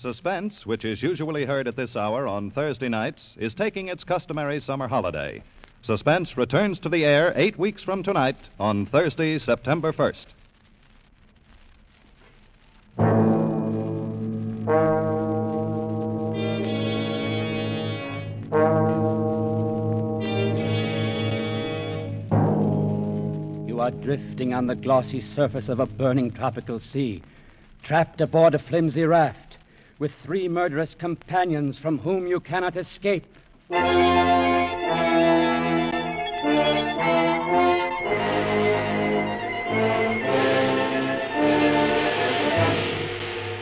Suspense, which is usually heard at this hour on Thursday nights, is taking its customary summer holiday. Suspense returns to the air eight weeks from tonight on Thursday, September 1st. You are drifting on the glossy surface of a burning tropical sea, trapped aboard a flimsy raft, with three murderous companions from whom you cannot escape.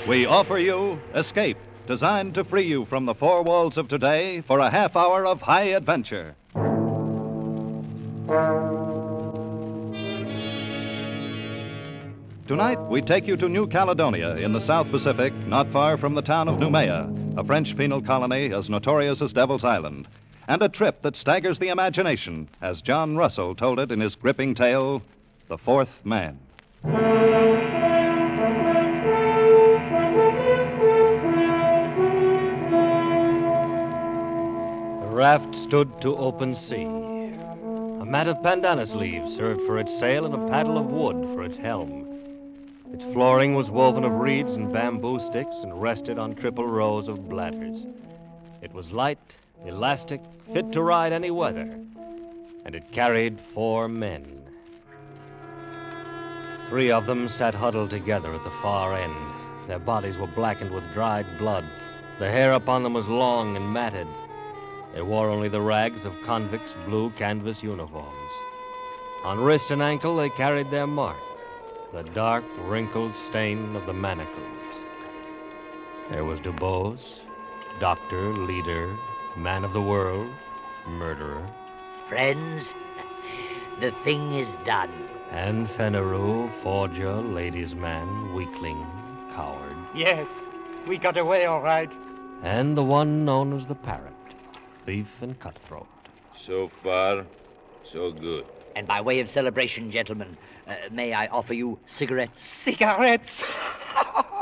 We offer you Escape, designed to free you from the four walls of today for a half hour of high adventure. Tonight, we take you to New Caledonia in the South Pacific, not far from the town of Noumea, a French penal colony as notorious as Devil's Island, and a trip that staggers the imagination, as John Russell told it in his gripping tale, The Fourth Man. The raft stood to open sea. A mat of pandanus leaves served for its sail and a paddle of wood for its helm. Its flooring was woven of reeds and bamboo sticks and rested on triple rows of bladders. It was light, elastic, fit to ride any weather, and it carried four men. Three of them sat huddled together at the far end. Their bodies were blackened with dried blood. The hair upon them was long and matted. They wore only the rags of convicts' blue canvas uniforms. On wrist and ankle, they carried their mark the dark, wrinkled stain of the manacles. There was Dubose, doctor, leader, man of the world, murderer, Friends, the thing is done. and Fenneru, forger, ladies' man, weakling, coward, Yes, we got away all right. and the one known as the parrot, thief and cutthroat. So far, so good. And by way of celebration, gentlemen, uh, may I offer you cigarettes? Cigarettes.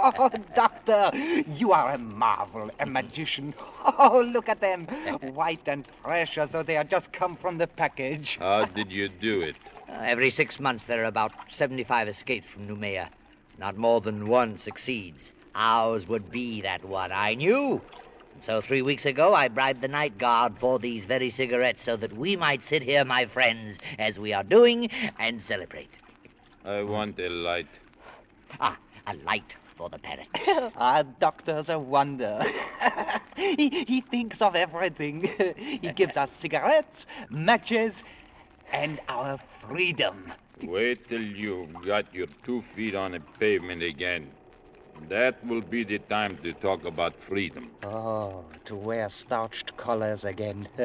Oh, Doctor, you are a marvel, a magician. Oh, look at them. White and fresh as though they had just come from the package. How did you do it? Uh, every six months, there are about 75 escapes from Noumea. Not more than one succeeds. Ours would be that one, I knew. And so three weeks ago, I bribed the night guard for these very cigarettes so that we might sit here, my friends, as we are doing, and celebrate. I want a light. Ah, a light for the parrot. Our doctor's a wonder. he, he thinks of everything. he gives us cigarettes, matches, and our freedom. Wait till you've got your two feet on the pavement again. That will be the time to talk about freedom. Oh, to wear starched collars again.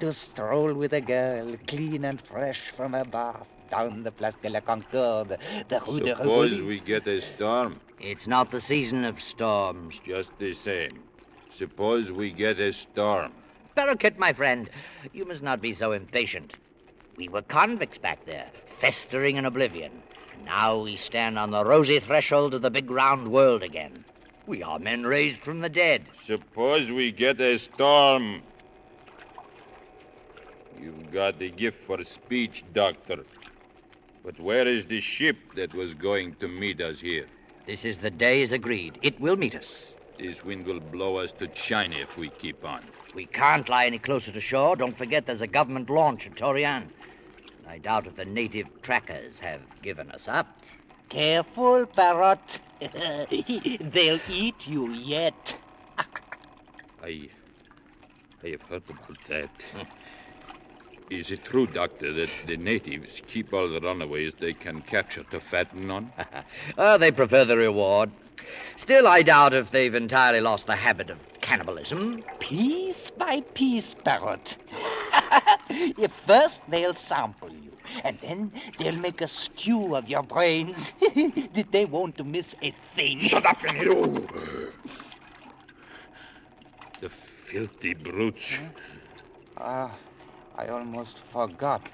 to stroll with a girl, clean and fresh from her bath, down the Place de la Concorde, the Rue de Suppose we get a storm. It's not the season of storms. Just the same. Suppose we get a storm. Parakeet, my friend, you must not be so impatient. We were convicts back there, festering in oblivion. Now we stand on the rosy threshold of the big round world again. We are men raised from the dead. Suppose we get a storm. You've got the gift for speech, Doctor. But where is the ship that was going to meet us here? This is the day as agreed. It will meet us. This wind will blow us to China if we keep on. We can't lie any closer to shore. Don't forget there's a government launch at Torian. I doubt if the native trackers have given us up. Careful, Parrot. They'll eat you yet. I. I have heard about that. Is it true, Doctor, that the natives keep all the runaways they can capture to fatten on? oh, they prefer the reward. Still, I doubt if they've entirely lost the habit of cannibalism. Piece by piece, Parrot. If First, they'll sample you, and then they'll make a stew of your brains. Did they won't miss a thing. Shut up, you! The filthy brutes. Ah, I almost forgot.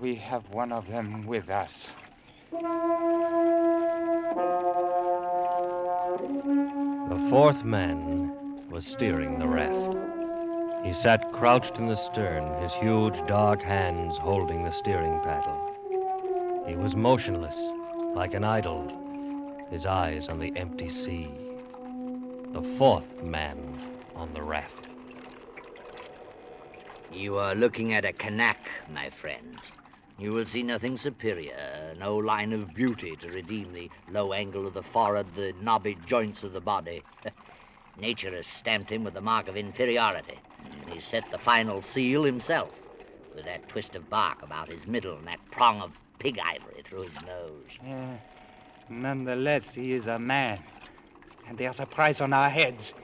We have one of them with us. The fourth man was steering the raft. He sat crouched in the stern, his huge dark hands holding the steering paddle. He was motionless, like an idol, his eyes on the empty sea. The fourth man on the raft. You are looking at a Kanak, my friends. You will see nothing superior, no line of beauty to redeem the low angle of the forehead, the knobby joints of the body. Nature has stamped him with the mark of inferiority, and he's set the final seal himself, with that twist of bark about his middle and that prong of pig ivory through his nose. Yeah. Nonetheless, he is a man. And there's a price on our heads.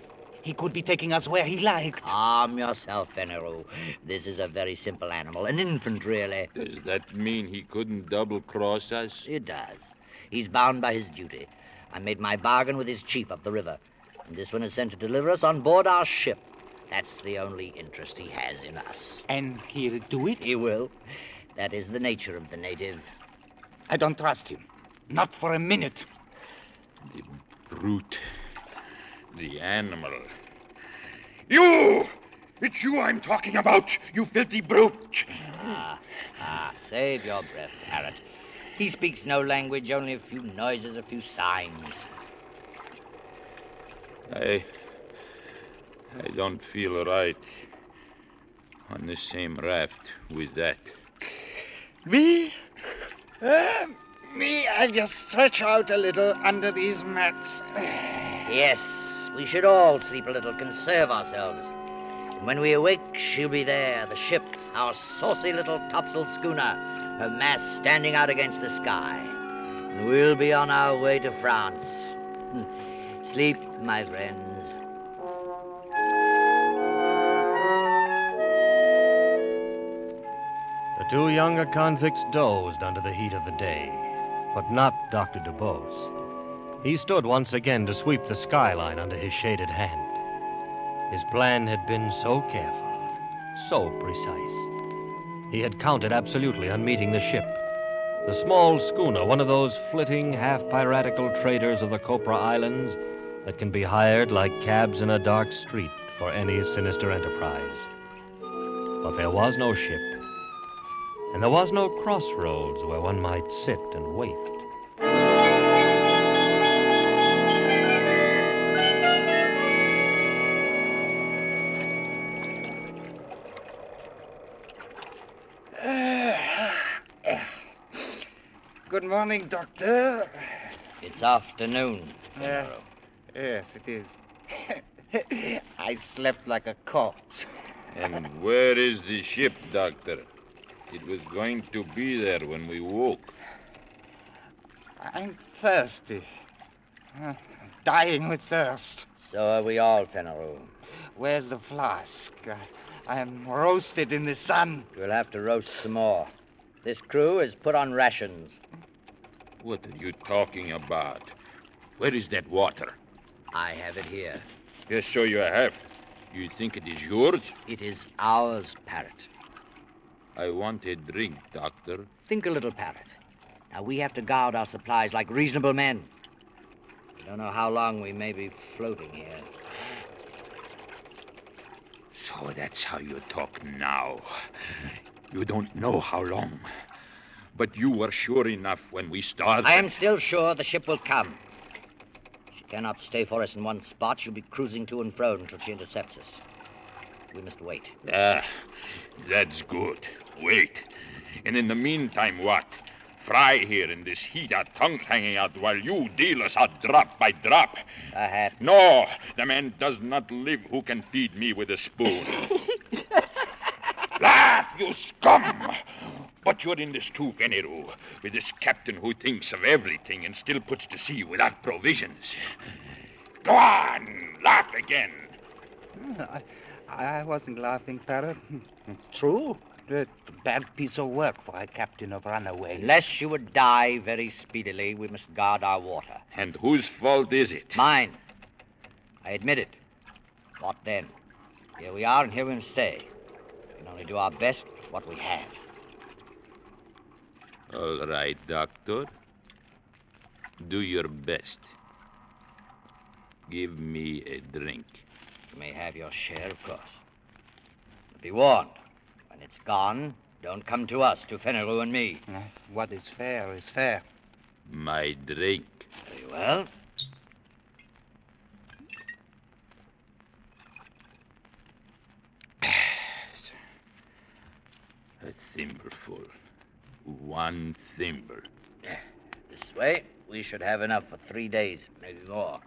He could be taking us where he liked. Calm yourself, Fenneru. This is a very simple animal, an infant, really. Does that mean he couldn't double cross us? It does. He's bound by his duty. I made my bargain with his chief up the river, and this one is sent to deliver us on board our ship. That's the only interest he has in us. And he'll do it? He will. That is the nature of the native. I don't trust him. Not for a minute. The brute. The animal. You! It's you I'm talking about, you filthy brute! Ah, ah, save your breath, parrot. He speaks no language, only a few noises, a few signs. I. I don't feel right. On the same raft with that. Me? Uh, me, I'll just stretch out a little under these mats. Yes, we should all sleep a little, conserve ourselves. And when we awake, she'll be there, the ship, our saucy little topsail schooner, her mast standing out against the sky. And we'll be on our way to France. Sleep, my friends. The two younger convicts dozed under the heat of the day, but not Dr. DuBose. He stood once again to sweep the skyline under his shaded hand. His plan had been so careful, so precise. He had counted absolutely on meeting the ship. The small schooner, one of those flitting, half piratical traders of the Copra Islands that can be hired like cabs in a dark street for any sinister enterprise. But there was no ship, and there was no crossroads where one might sit and wait. Good morning, Doctor. It's afternoon. Yeah. Fenneru. Yes, it is. I slept like a corpse. And where is the ship, Doctor? It was going to be there when we woke. I'm thirsty. Uh, dying with thirst. So are we all, Fenneru. Where's the flask? I, I am roasted in the sun. We'll have to roast some more. This crew is put on rations. What are you talking about? Where is that water? I have it here. Yes, sure you have. You think it is yours? It is ours, Parrot. I want a drink, Doctor. Think a little, Parrot. Now, we have to guard our supplies like reasonable men. We don't know how long we may be floating here. So that's how you talk now. You don't know how long. But you were sure enough when we started. I am still sure the ship will come. She cannot stay for us in one spot. She'll be cruising to and fro until she intercepts us. We must wait. Ah, that's good. Wait. And in the meantime, what? Fry here in this heat, our tongues hanging out, while you deal us out drop by drop. Perhaps. No, the man does not live who can feed me with a spoon. Laugh, you scum! But you're in this too, Fenneru, with this captain who thinks of everything and still puts to sea without provisions. Go on, laugh again. I, I wasn't laughing, Parrot. True. A bad piece of work for a captain of runaways. Unless you would die very speedily, we must guard our water. And whose fault is it? Mine. I admit it. What then? Here we are, and here we must stay. We can only do our best with what we have. All right, Doctor. Do your best. Give me a drink. You may have your share, of course. But be warned. When it's gone, don't come to us, to Fenneru and me. Uh, What is fair is fair. My drink. Very well. A thimbleful. One thimble. This way, we should have enough for three days, maybe more,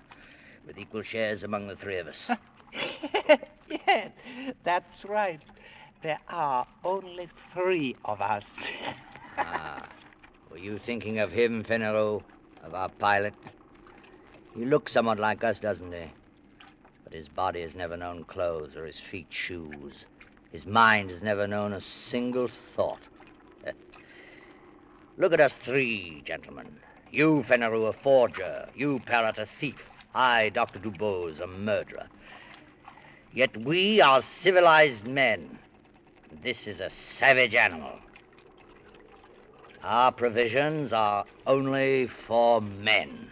with equal shares among the three of us. yes, that's right. There are only three of us. ah, were you thinking of him, Fenneru, of our pilot? He looks somewhat like us, doesn't he? But his body has never known clothes or his feet shoes. His mind has never known a single thought. Look at us three, gentlemen. You, Fenneru, a forger. You, Parrot, a thief. I, Dr. Dubose, a murderer. Yet we are civilized men. This is a savage animal. Our provisions are only for men.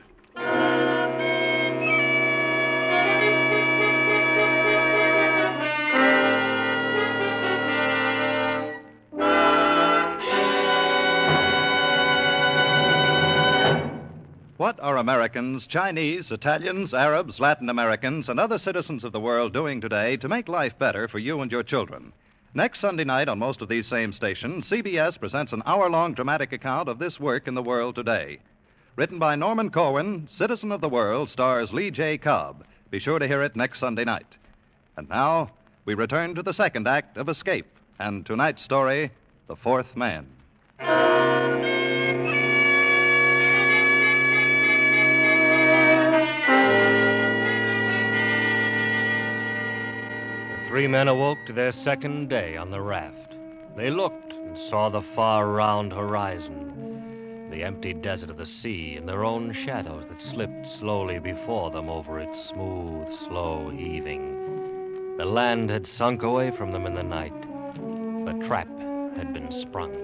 What are Americans, Chinese, Italians, Arabs, Latin Americans, and other citizens of the world doing today to make life better for you and your children? Next Sunday night on most of these same stations, CBS presents an hour long dramatic account of this work in the world today. Written by Norman Corwin, Citizen of the World stars Lee J. Cobb. Be sure to hear it next Sunday night. And now, we return to the second act of Escape and tonight's story The Fourth Man. Three men awoke to their second day on the raft. They looked and saw the far round horizon, the empty desert of the sea, and their own shadows that slipped slowly before them over its smooth, slow heaving. The land had sunk away from them in the night. The trap had been sprung.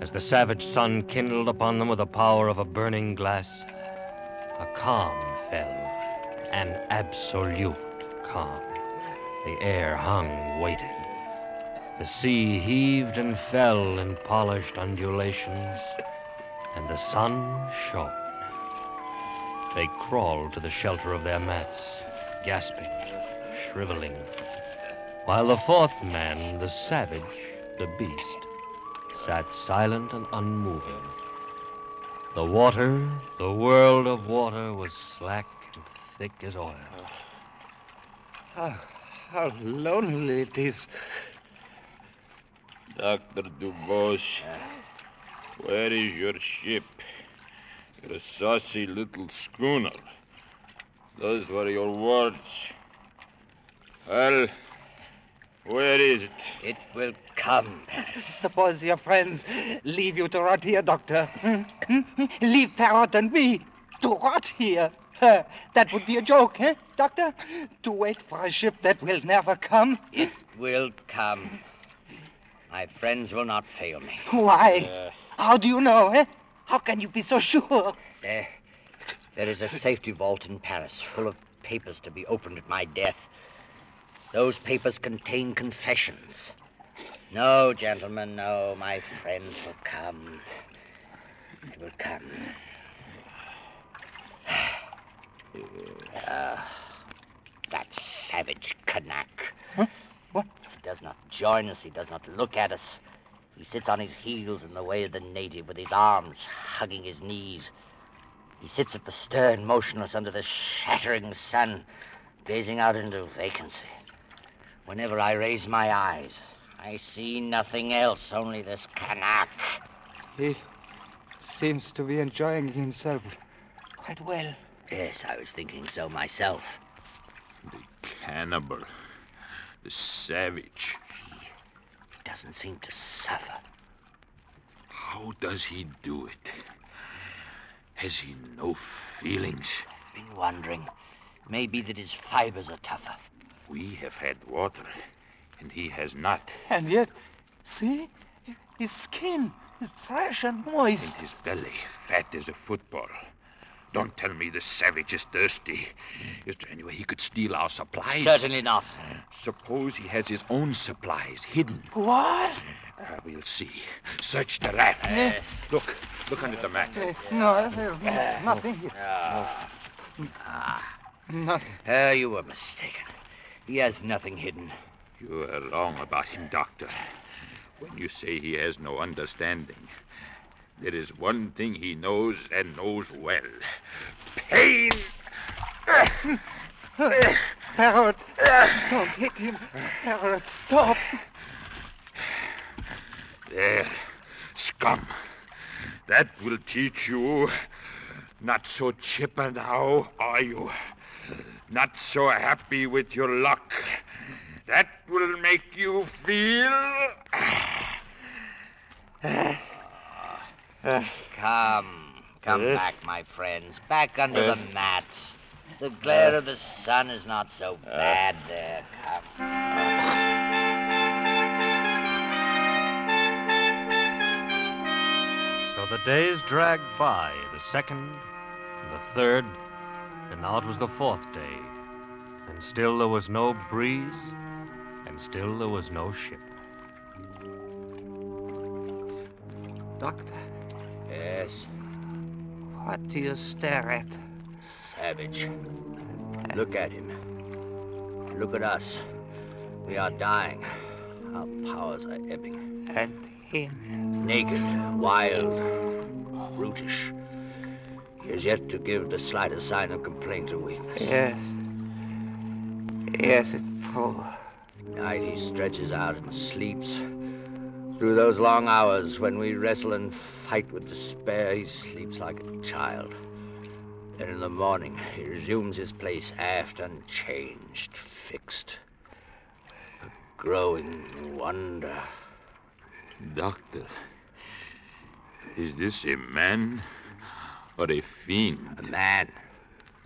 As the savage sun kindled upon them with the power of a burning glass, a calm fell, an absolute calm. The air hung, waited. The sea heaved and fell in polished undulations, and the sun shone. They crawled to the shelter of their mats, gasping, shriveling, while the fourth man, the savage, the beast, sat silent and unmoving. The water, the world of water, was slack and thick as oil. How, how lonely it is. Dr. Dubose, where is your ship? Your saucy little schooner. Those were your words. Well, where is it? It will come. Suppose your friends leave you to rot here, Doctor. Hmm? Hmm? Leave Parrot and me to rot here. that would be a joke, eh, Doctor? To wait for a ship that will never come? It will come. My friends will not fail me. Why? How do you know, eh? How can you be so sure? There, there is a safety vault in Paris full of papers to be opened at my death. Those papers contain confessions. No, gentlemen, no. My friends will come. They will come. Ah, that savage Kanak. Huh? What? He does not join us. He does not look at us. He sits on his heels in the way of the native with his arms hugging his knees. He sits at the stern, motionless under the shattering sun, gazing out into vacancy. Whenever I raise my eyes, I see nothing else, only this Kanak. He seems to be enjoying himself quite well. Yes, I was thinking so myself. The cannibal. The savage. He doesn't seem to suffer. How does he do it? Has he no feelings? I've been wondering. Maybe that his fibers are tougher. We have had water, and he has not. And yet, see? His skin is fresh and moist. And his belly fat as a football. Don't tell me the savage is thirsty. Is there any way he could steal our supplies? Certainly not. Suppose he has his own supplies hidden. What? Uh, we'll see. Search the raft. Yes. Look, look under the mat. Uh, no, there's nothing here. Ah. Ah. Nothing. Uh, you were mistaken. He has nothing hidden. You are wrong about him, Doctor. When you say he has no understanding, there is one thing he knows and knows well pain. Parrot, don't hit him. Parrot, stop. There, scum. That will teach you. Not so chipper now, are you? Not so happy with your luck. That will make you feel. Come. Come back, my friends. Back under the mats. The glare uh. of the sun is not so uh. bad there. Come. So the days dragged by, the second, the third, and now it was the fourth day. And still there was no breeze, and still there was no ship. Doctor, Yes, what do you stare at? savage. Look at him. Look at us. We are dying. Our powers are ebbing. And him? Naked, wild, brutish. He has yet to give the slightest sign of complaint or weakness. Yes. Yes, it's true. Night he stretches out and sleeps. Through those long hours when we wrestle and fight with despair, he sleeps like a child. Then in the morning, he resumes his place aft, unchanged, fixed. A growing wonder. Doctor, is this a man or a fiend? A man.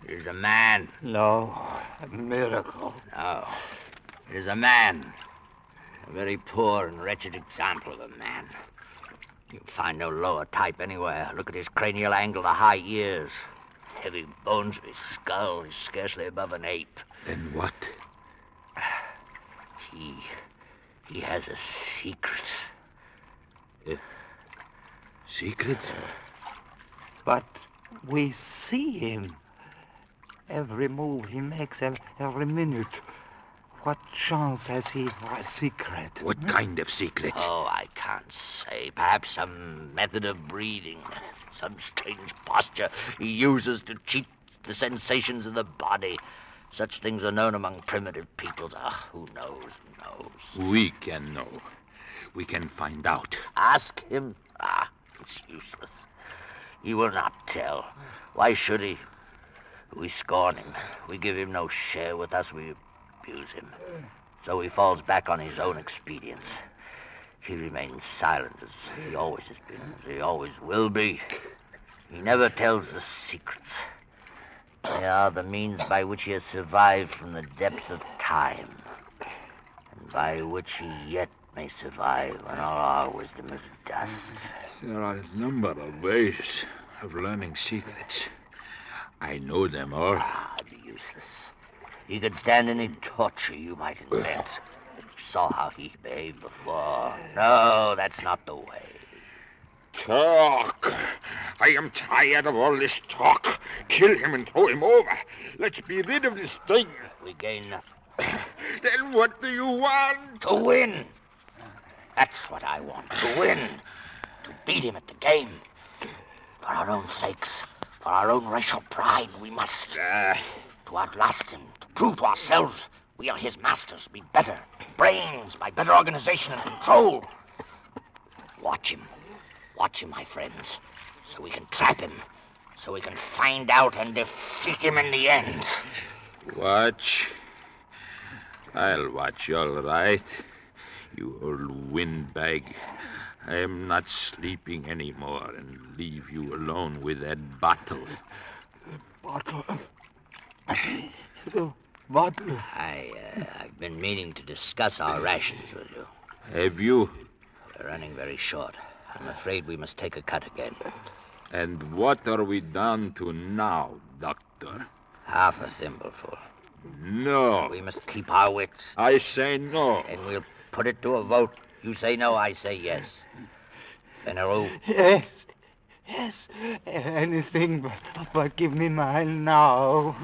It is a man. No, a miracle. No. It is a man. A very poor and wretched example of a man. You'll find no lower type anywhere. Look at his cranial angle, the high ears. Heavy bones of his skull. He's scarcely above an ape. Then what? He. he has a secret. Secret? But we see him. Every move he makes, every minute. What chance has he for a secret? What kind of secret? Oh, I can't say. Perhaps some method of breathing. Some strange posture he uses to cheat the sensations of the body. Such things are known among primitive peoples. Ah, who knows? Who knows? We can know. We can find out. Ask him. Ah, it's useless. He will not tell. Why should he? We scorn him. We give him no share with us. We abuse him. So he falls back on his own expedients. He remains silent as he always has been, as he always will be. He never tells the secrets. They are the means by which he has survived from the depths of time, and by which he yet may survive when all our wisdom is dust. There are a number of ways of learning secrets. I know them all. Ah, useless. He could stand any torture you might invent. You saw how he behaved before. No, that's not the way. Talk. I am tired of all this talk. Kill him and throw him over. Let's be rid of this thing. We gain nothing. Then what do you want? To win. That's what I want. To win. To beat him at the game. For our own sakes, for our own racial pride, we must. Uh, to outlast him, to prove to ourselves we are his masters, be better. Brains, by better organization and control. Watch him. Watch him, my friends, so we can trap him, so we can find out and defeat him in the end. watch. I'll watch you all right. You old windbag. I am not sleeping anymore and leave you alone with that bottle. Bottle. The bottle. I, uh, I've been meaning to discuss our rations with you. Have you? We're running very short. I'm afraid we must take a cut again. And what are we down to now, Doctor? Half a thimbleful. No. We must keep our wits. I say no. And we'll put it to a vote. You say no, I say yes. Fenneru, Yes. Yes. Anything but, but give me mine now.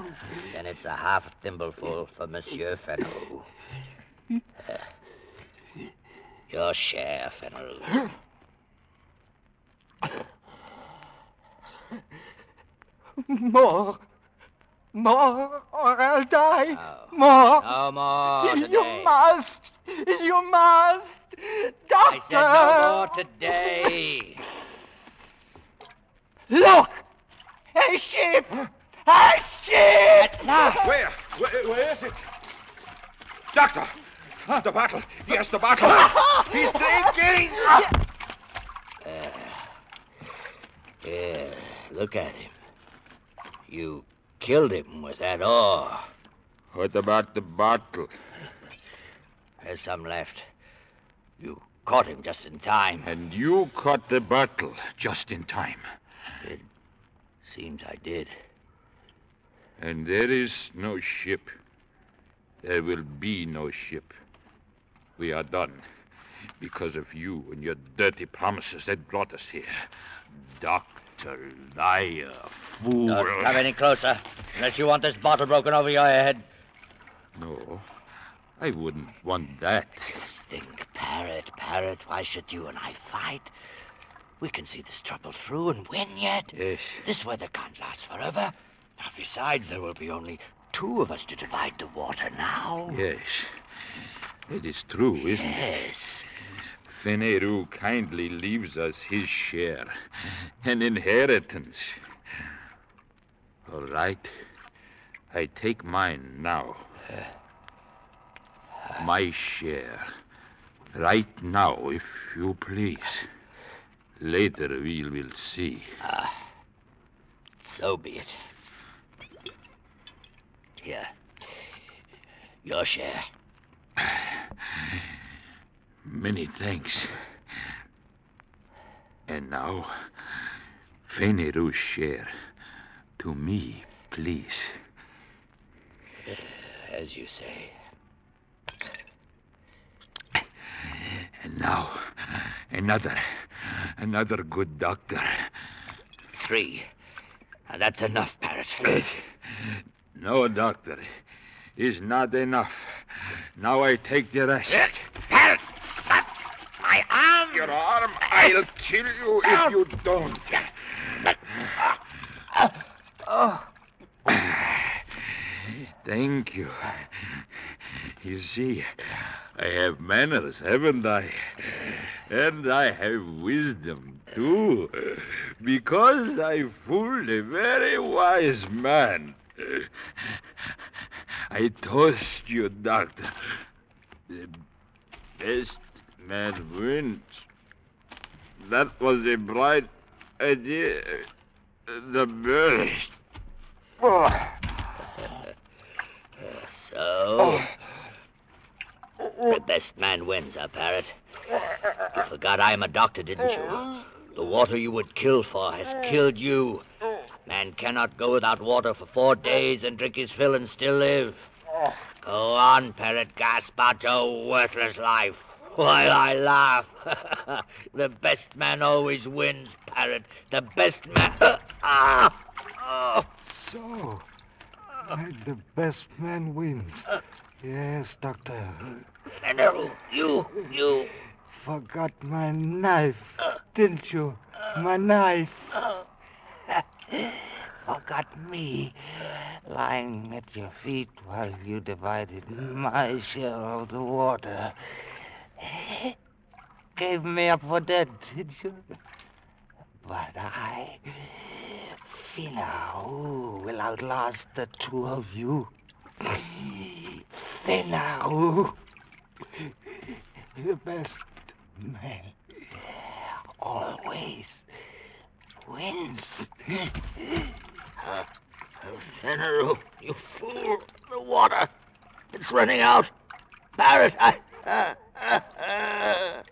then it's a half thimbleful for Monsieur Fenneru. Uh, your share, Fenneru. More. More, or I'll die. No. More. No more Today. You must. You must. Doctor. I said no more today. Look. A ship. A ship. Where? Where, where is it? Doctor! The bottle! Yes, the bottle! He's drinking! Uh, yeah, look at him. You killed him with that oar. What about the bottle? There's some left. You caught him just in time. And you caught the bottle just in time. Seems I did. And there is no ship. There will be no ship. We are done. Because of you and your dirty promises that brought us here. Doctor, liar, fool. Don't come any closer, unless you want this bottle broken over your head. No, I wouldn't want that. Just think, Parrot, Parrot, why should you and I fight? We can see this trouble through and win yet. Yes. This weather can't last forever. Now, besides, there will be only two of us to divide the water now. Yes. It is true, isn't it? Yes. Fenneru kindly leaves us his share, an inheritance. All right. I take mine now. Uh, uh. My share. Right now, if you please. Later we will see. Ah, so be it. Here. Your share. Many thanks. And now, Fenneru's share. To me, please. As you say. And now, another, another good doctor. Three. Now, that's enough, Parrot. No, doctor, is not enough. Now I take the rest. Parrot! Stop! My arm! Your arm, I'll kill you if you don't. Uh, uh, oh. Thank you. You see, I have manners, haven't I? And I have wisdom, too. Because I fooled a very wise man. I toast you, Doctor. The best man wins. That was a bright idea. The best. Oh. So, the best man wins, huh, Parrot? You forgot I'm a doctor, didn't you? The water you would kill for has killed you. Man cannot go without water for four days and drink his fill and still live. Go on, Parrot, gasp out your worthless life while I laugh. the best man always wins, Parrot. The best man. ah! Oh. So, the best man wins. Yes, Doctor. Fenneru, you, you. Forgot my knife, didn't you? My knife. Forgot me lying at your feet while you divided my share of the water. Gave me up for dead, did you? But I, Fenneru, will outlast the two of you. Fenneru, the best man, always wins. Uh, Fenneru, you fool. The water. It's running out. Barrett, I. Uh, uh, uh,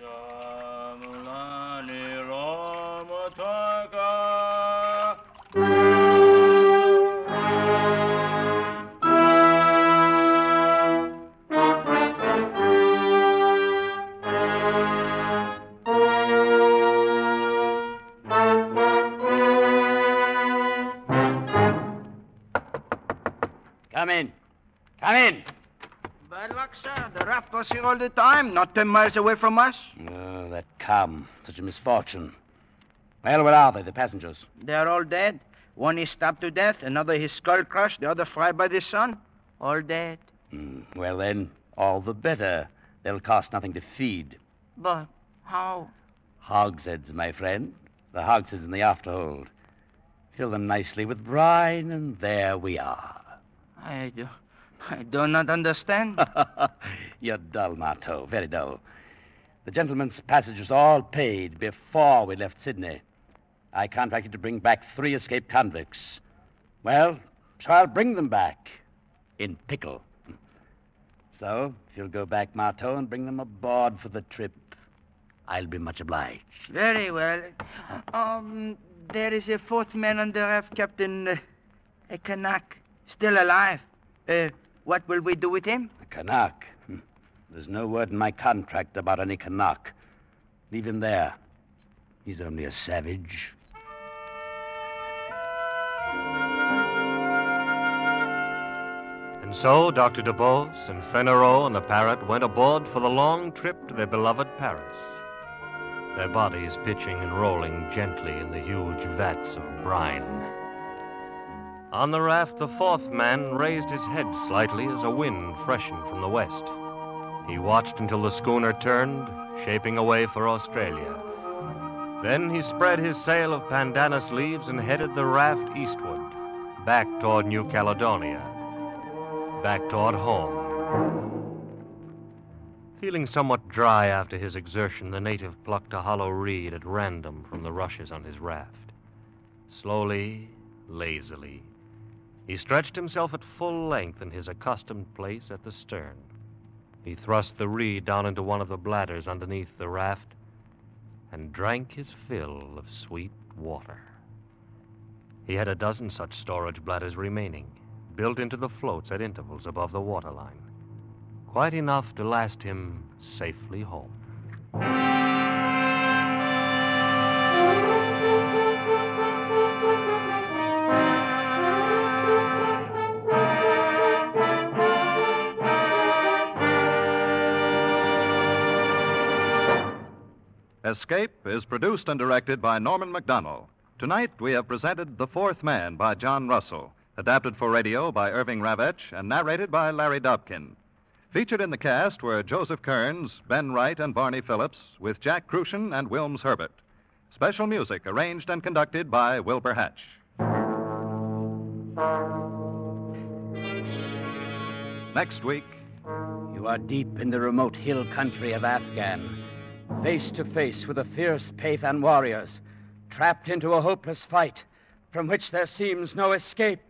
Come here all the time, not ten miles away from us. Oh, that come. Such a misfortune. Well, where are they, the passengers? They're all dead. One is stabbed to death, another his skull crushed, the other fried by the sun. All dead. Hmm, well, then, all the better. They'll cost nothing to feed. But how? Hogsheads, my friend. The hogsheads in the afterhold. Fill them nicely with brine, and there we are. I do. I do not understand. You're dull, Marteau. Very dull. The gentleman's passage was all paid before we left Sydney. I contracted to bring back three escaped convicts. Well, so I'll bring them back in pickle. So, if you'll go back, Marteau, and bring them aboard for the trip, I'll be much obliged. Very well. Um, there is a fourth man on the raft, Captain. Uh, a Kanak. Still alive. Uh, what will we do with him? A Kanak. Hmm. There's no word in my contract about any Kanak. Leave him there. He's only a savage. And so Dr. DuBose and Fennereau and the parrot went aboard for the long trip to their beloved Paris. Their bodies pitching and rolling gently in the huge vats of brine. On the raft, the fourth man raised his head slightly as a wind freshened from the west. He watched until the schooner turned, shaping away for Australia. Then he spread his sail of pandanus leaves and headed the raft eastward, back toward New Caledonia, back toward home. Feeling somewhat dry after his exertion, the native plucked a hollow reed at random from the rushes on his raft. Slowly, lazily, he stretched himself at full length in his accustomed place at the stern. He thrust the reed down into one of the bladders underneath the raft and drank his fill of sweet water. He had a dozen such storage bladders remaining, built into the floats at intervals above the waterline. Quite enough to last him safely home. Escape is produced and directed by Norman Macdonnell. Tonight we have presented The Fourth Man by John Russell, adapted for radio by Irving Ravetch and narrated by Larry Dobkin. Featured in the cast were Joseph Kearns, Ben Wright, and Barney Phillips, with Jack Kruschen and Wilms Herbert. Special music arranged and conducted by Wilbur Hatch. Next week, You are deep in the remote hill country of Afghan, face to face with the fierce Pathan warriors, trapped into a hopeless fight from which there seems no escape.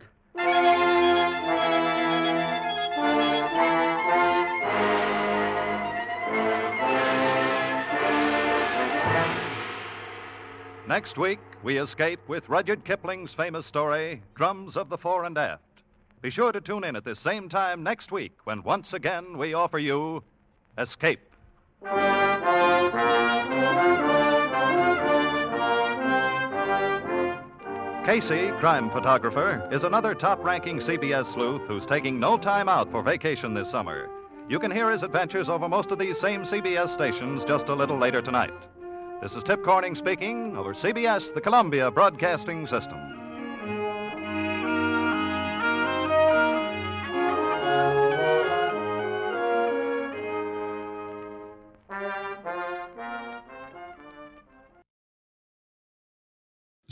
Next week, we escape with Rudyard Kipling's famous story, Drums of the Fore and Aft. Be sure to tune in at this same time next week when once again we offer you Escape. Casey, crime photographer, is another top ranking CBS sleuth who's taking no time out for vacation this summer. You can hear his adventures over most of these same CBS stations just a little later tonight. This is Tip Corning speaking over CBS, the Columbia Broadcasting System.